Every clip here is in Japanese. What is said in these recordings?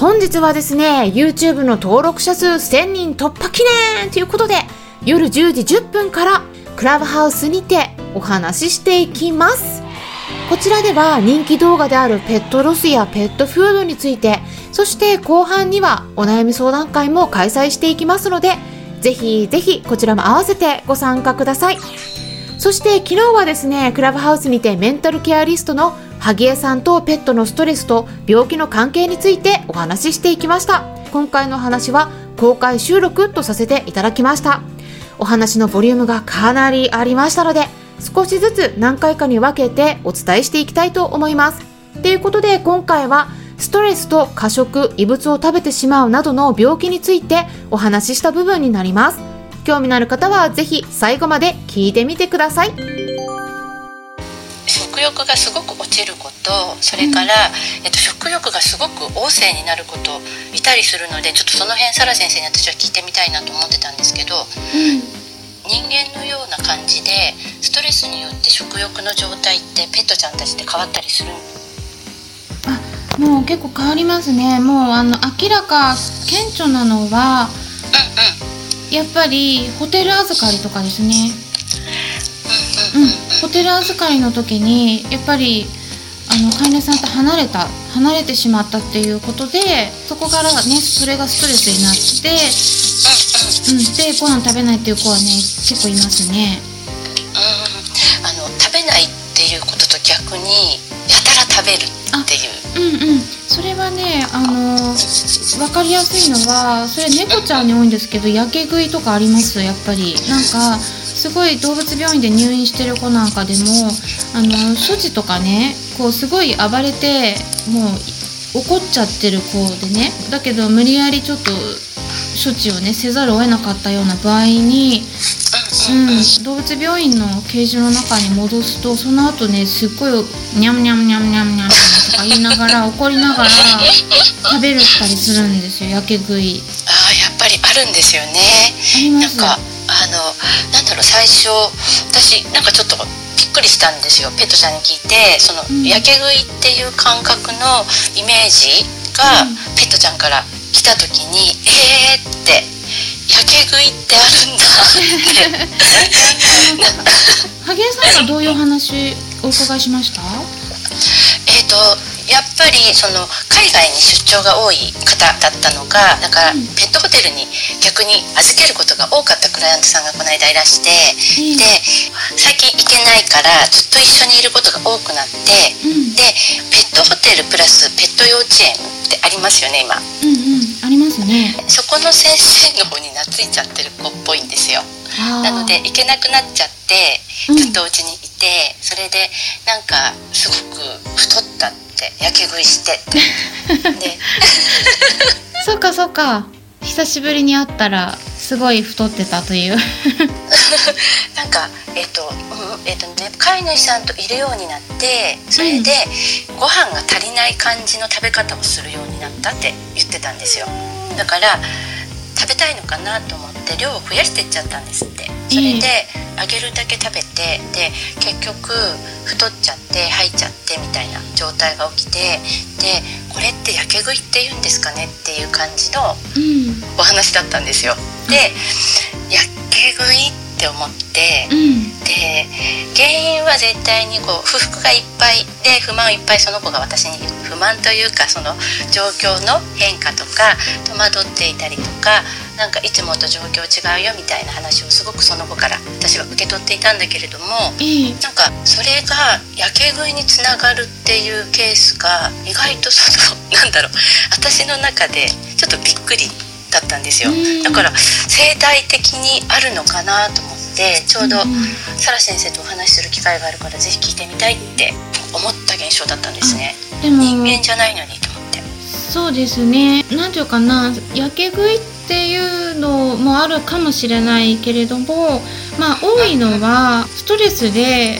本日はですね、YouTube の登録者数1000人突破記念ということで、夜10時10分からクラブハウスにてお話ししていきます。こちらでは人気動画であるペットロスやペットフードについて、そして後半にはお悩み相談会も開催していきますので、ぜひぜひこちらも合わせてご参加ください。そして昨日はですね、クラブハウスにてメンタルケアリストの萩江さんとペットのストレスと病気の関係についてお話ししていきました。今回の話は公開収録とさせていただきました。お話のボリュームがかなりありましたので少しずつ何回かに分けてお伝えしていきたいと思います。ということで今回はストレスと過食異物を食べてしまうなどの病気についてお話しした部分になります。興味のある方はぜひ最後まで聞いてみてください。食欲がすごく落ちることそれから、うん、えっと、食欲がすごく旺盛になることいたりするのでちょっとその辺サラ先生に私は聞いてみたいなと思ってたんですけど、うん、人間のような感じでストレスによって食欲の状態ってペットちゃんたちって変わったりするあもう結構変わりますね。もうあの明らか顕著なのは、うんうん、やっぱりホテル預かりとかですね。うん、うんホテル預かりの時にやっぱりあの飼い主さんと離れた離れてしまったっていうことでそこからねそれがストレスになって、うん、でご飯食べないっていう子はね結構いますね。うん、あの食べないっていうことと逆にやたら食べるっていう。うんうん、それはねあの分かりやすいのはそれ猫ちゃんに多いんですけどやけ食いとかありますやっぱりなんかすごい動物病院で入院してる子なんかでもあの処置とかねこうすごい暴れてもう怒っちゃってる子でねだけど無理やりちょっと処置をねせざるを得なかったような場合に、うん、動物病院のケージの中に戻すとその後ねすっごいニャムニャムニャムニャムニャムとか言いながら 怒りながら食べるったりするんですよやけ食い。あやっぱりあるんですよね。ありますなんかなんだろう最初私なんかちょっとびっくりしたんですよペットさんに聞いてその、うん、やけ食いっていう感覚のイメージが、ペットちゃんから来た時に「えー!」って「やけ食いってあるんだ」って。萩江さんはどういう話お伺いしました？えっとやっぱりその海外に出張が多い方だったのがだからペットホテルに逆に預けることが多かったクライアントさんがこの間いらして、うん、で最近行けないからずっと一緒にいることが多くなって、うん、でペットホテルプラスペット幼稚園ってありますよね今。うんうん、ありますね。そこの先生の方に懐いちゃってる子っぽいんですよ。なので行けなくなっちゃってずっとお家にいて、それでなんかすごく太ったってやけ食いしてって。で そうかそうか。久しぶりに会ったらすごい太ってたという。なんかえっ、ー、と、うん、えっ、ー、とね飼い主さんといるようになってそれで、ご飯が足りない感じの食べ方をするようになったって言ってたんですよ。だから食べたいのかなと思って量を増やしてっちゃったんですそれであげるだけ食べてで結局太っちゃって吐いちゃってみたいな状態が起きてでこれってやけ食いって言うんですかねっていう感じのお話だったんですよ。でやけ食いって思って、うん、で原因は絶対にこう不服がいっぱいで不満いっぱいその子が私に不満というかその状況の変化とか戸惑っていたりとかなんかいつもと状況違うよみたいな話をすごくその子から私は受け取っていたんだけれども、いいなんかそれがやけ食いにつながるっていうケースが意外とそのなんだろう私の中でちょっとびっくりだったんですよ。だから生態的にあるのかなと思ってちょうどサラ先生とお話しする機会があるからぜひ聞いてみたいって思った現象だったんですね。人間じゃないのにと思って。そうですね。なんていうかな、やけ食いっっていうのもあるかもしれないけれどもまあ多いのはストレスで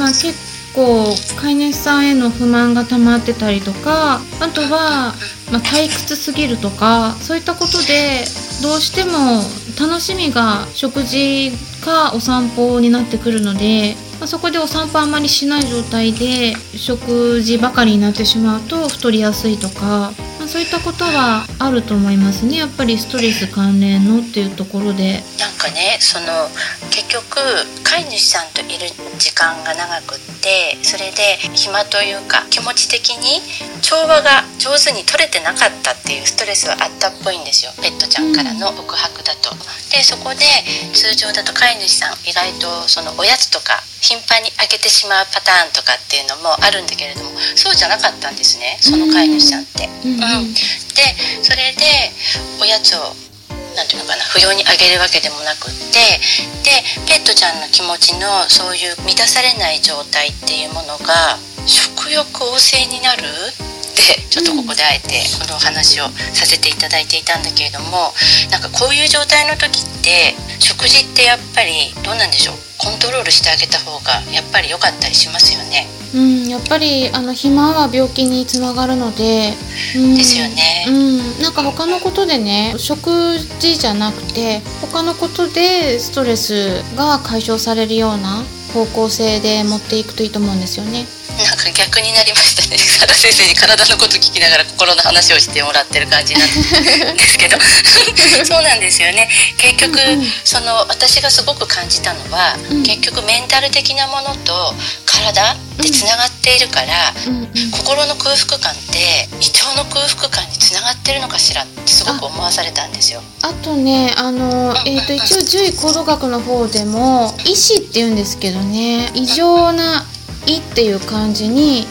まあ結構飼い主さんへの不満が溜まってたりとかあとは、まあ、退屈すぎるとかそういったことでどうしても楽しみが食事かお散歩になってくるので、まあ、そこでお散歩あんまりしない状態で食事ばかりになってしまうと太りやすいとか、あ、そういったことはあると思いますねやっぱりストレス関連のっていうところで。なんかねその結局飼い主さんといる時間が長くってそれで暇というか気持ち的に調和が上手に取れてなかったっていうストレスはあったっぽいんですよペットちゃんからの告白だと。でそこで通常だと飼い主さん意外とそのおやつとか頻繁にあげてしまうパターンとかっていうのもあるんだけれどもそうじゃなかったんですねその飼い主さんって。うんうんうんでそれでおやつをなんていうのかな不要にあげるわけでもなくってでペットちゃんの気持ちのそういう満たされない状態っていうものが食欲旺盛になるってちょっとここであえてこのお話をさせていただいていたんだけれどもなんかこういう状態の時って食事ってやっぱりどうなんでしょう？コントロールしてあげた方がやっぱり良かったりしますよね。うん、やっぱりあの暇は病気につながるので、うん、ですよね。うん、なんか他のことでね食事じゃなくて他のことでストレスが解消されるような方向性で持っていくといいと思うんですよね。なんか逆になりましたね。原先生に体のこと聞きながら心の話をしてもらってる感じなんですけど。そ うなんですよね。結局、うんうん。その私がすごく感じたのは、うん。結局メンタル的なものと体ってつながっているから、うん。うん心の空腹感って胃腸の空腹感につながってるのかしらってすごく思わされたんですよ。あとねあの、えー、と一応獣医行動学の方でも「意思」って言うんですけどね異常な「意」っていう漢字に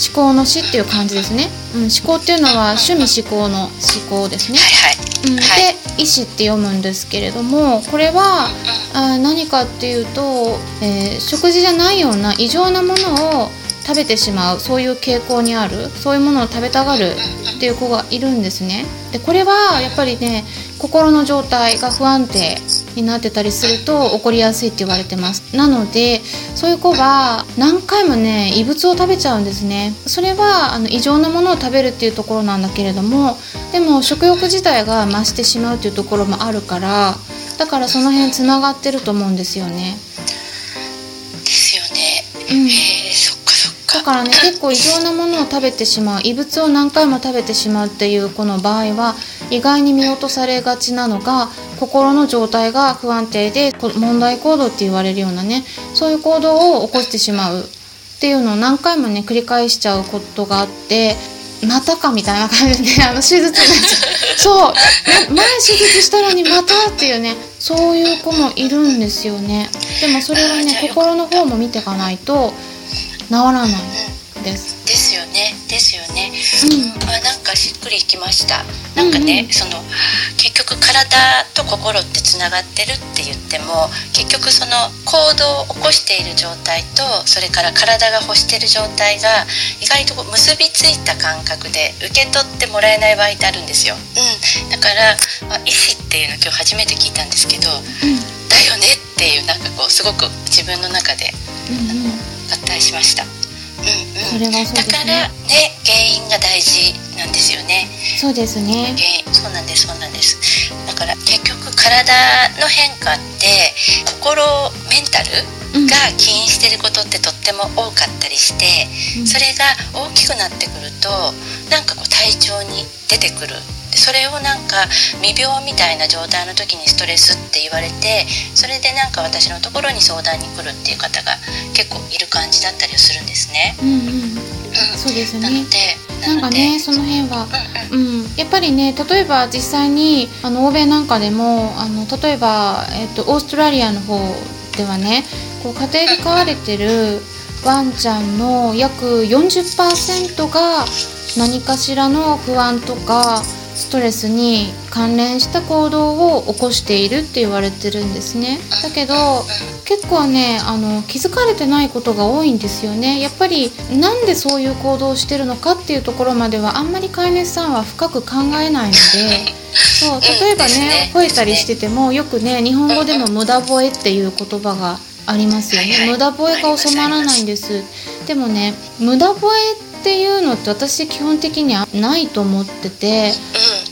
思考の「死」っていう漢字ですね、うん、思考っていうのは趣味思考の思考ですね、うん、ではい「意思」って読むんですけれどもこれはあ何かっていうと、えー食事じゃないような異常なものを食べてしまうそういう傾向にあるそういうものを食べたがるっていう子がいるんですね。でこれはやっぱりね心の状態が不安定になってたりすると起こりやすいって言われてますなのでそういう子は何回もね異物を食べちゃうんですねそれはあの異常なものを食べるっていうところなんだけれどもでも食欲自体が増してしまうっていうところもあるからだからその辺つながってると思うんですよね。ですよね。うんそっかそっか。だからね結構異常なものを食べてしまう異物を何回も食べてしまうっていうこの場合は意外に見落とされがちなのが心の状態が不安定でこ問題行動って言われるようなねそういう行動を起こしてしまうっていうのを何回もね繰り返しちゃうことがあってまたかみたいな感じで あの手術になっちゃう。そう。ま前手術したのにまたっていうねそういう子もいるんですよね。でもそれはね心の方も見ていかないと治らないです。ですよね。ですよね。うんあなんかしっくりきました。なんかね、うんうんその結局体と心ってつながってるって言っても結局その行動を起こしている状態とそれから体が欲している状態が意外とこう結びついた感覚で受け取ってもらえない場合ってあるんですよ。うん、だから、まあ、意思っていうの今日初めて聞いたんですけどだよねっていうなんかこうすごく自分の中でうんうんうん合体しました。うんうん。それはそうですだからねね原因が大事なんですよね。そうですね。原因そうなんですそうなんです。だから結局体の変化って心メンタルうん。が起因してることってとっても多かったりして、うん。それが大きくなってくるとなんかこう体調に出てくる。でそれをなんか未病みたいな状態の時にストレスって言われてそれでなんか私のところに相談に来るっていう方が結構いる感じだったりするんですね。うんうんうん。そうですね。なのでなんかねその辺はうんうん。うん、やっぱりね例えば実際にあの欧米なんかでもあの例えば、えっと、オーストラリアの方ではねこう家庭で飼われてるワンちゃんの約40%が何かしらの不安とかストレスに関連した行動を起こしているって言われてるんですね。だけど結構ねあの気づかれてないことが多いんですよね。やっぱりなんでそういう行動をしてるのかっていうところまではあんまり飼い主さんは深く考えないので。そう 例えばね吠えたりしててもよくね日本語でも無駄吠えっていう言葉がありますよね。無駄吠えが収まらないんです。でもね無駄吠えっていうのって私基本的にはないと思ってて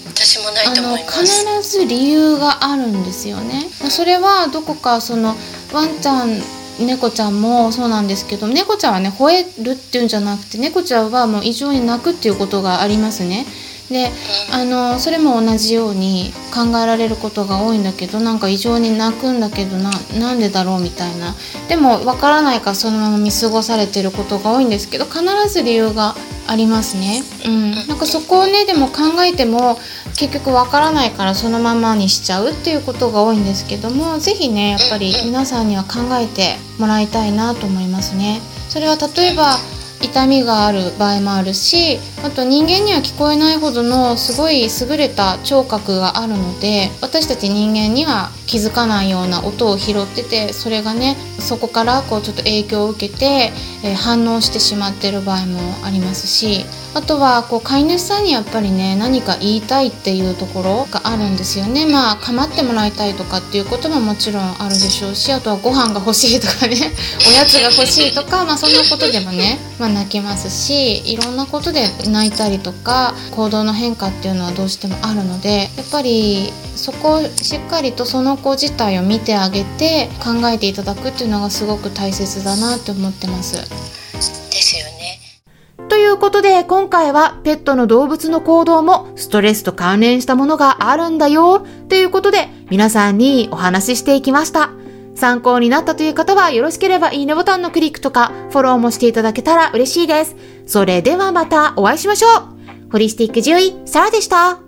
うん私もないと思います。必ず理由があるんですよね。それはどこかそのワンちゃん猫ちゃんもそうなんですけど猫ちゃんはね吠えるっていうんじゃなくて猫ちゃんはもう異常に泣くっていうことがありますねであのそれも同じように考えられることが多いんだけどなんか異常に泣くんだけどななんでだろうみたいなでもわからないからそのまま見過ごされてることが多いんですけど必ず理由がありますね。うん、なんかそこをねでも考えても結局わからないからそのままにしちゃうっていうことが多いんですけども是非ねやっぱり皆さんには考えてもらいたいなと思いますね。それは例えば痛みがある場合もあるしあと人間には聞こえないほどのすごい優れた聴覚があるので私たち人間には気づかないような音を拾っててそれがねそこからこうちょっと影響を受けて、えー、反応してしまってる場合もありますしあとはこう飼い主さんにやっぱりね何か言いたいっていうところがあるんですよねまあ構ってもらいたいとかっていうことももちろんあるでしょうしあとはご飯が欲しいとかね おやつが欲しいとかまあそんなことでもね、まあ、泣きますしいろんなことで泣いたりとか行動の変化っていうのはどうしてもあるのでやっぱりそこをしっかりとその子自体を見てあげて考えていただくっていうのがすごく大切だなって思ってます。ですよ。ということで今回はペットの動物の行動もストレスと関連したものがあるんだよということで皆さんにお話ししていきました。参考になったという方はよろしければいいねボタンのクリックとかフォローもしていただけたら嬉しいです。それではまたお会いしましょう。ホリスティック獣医、サラでした。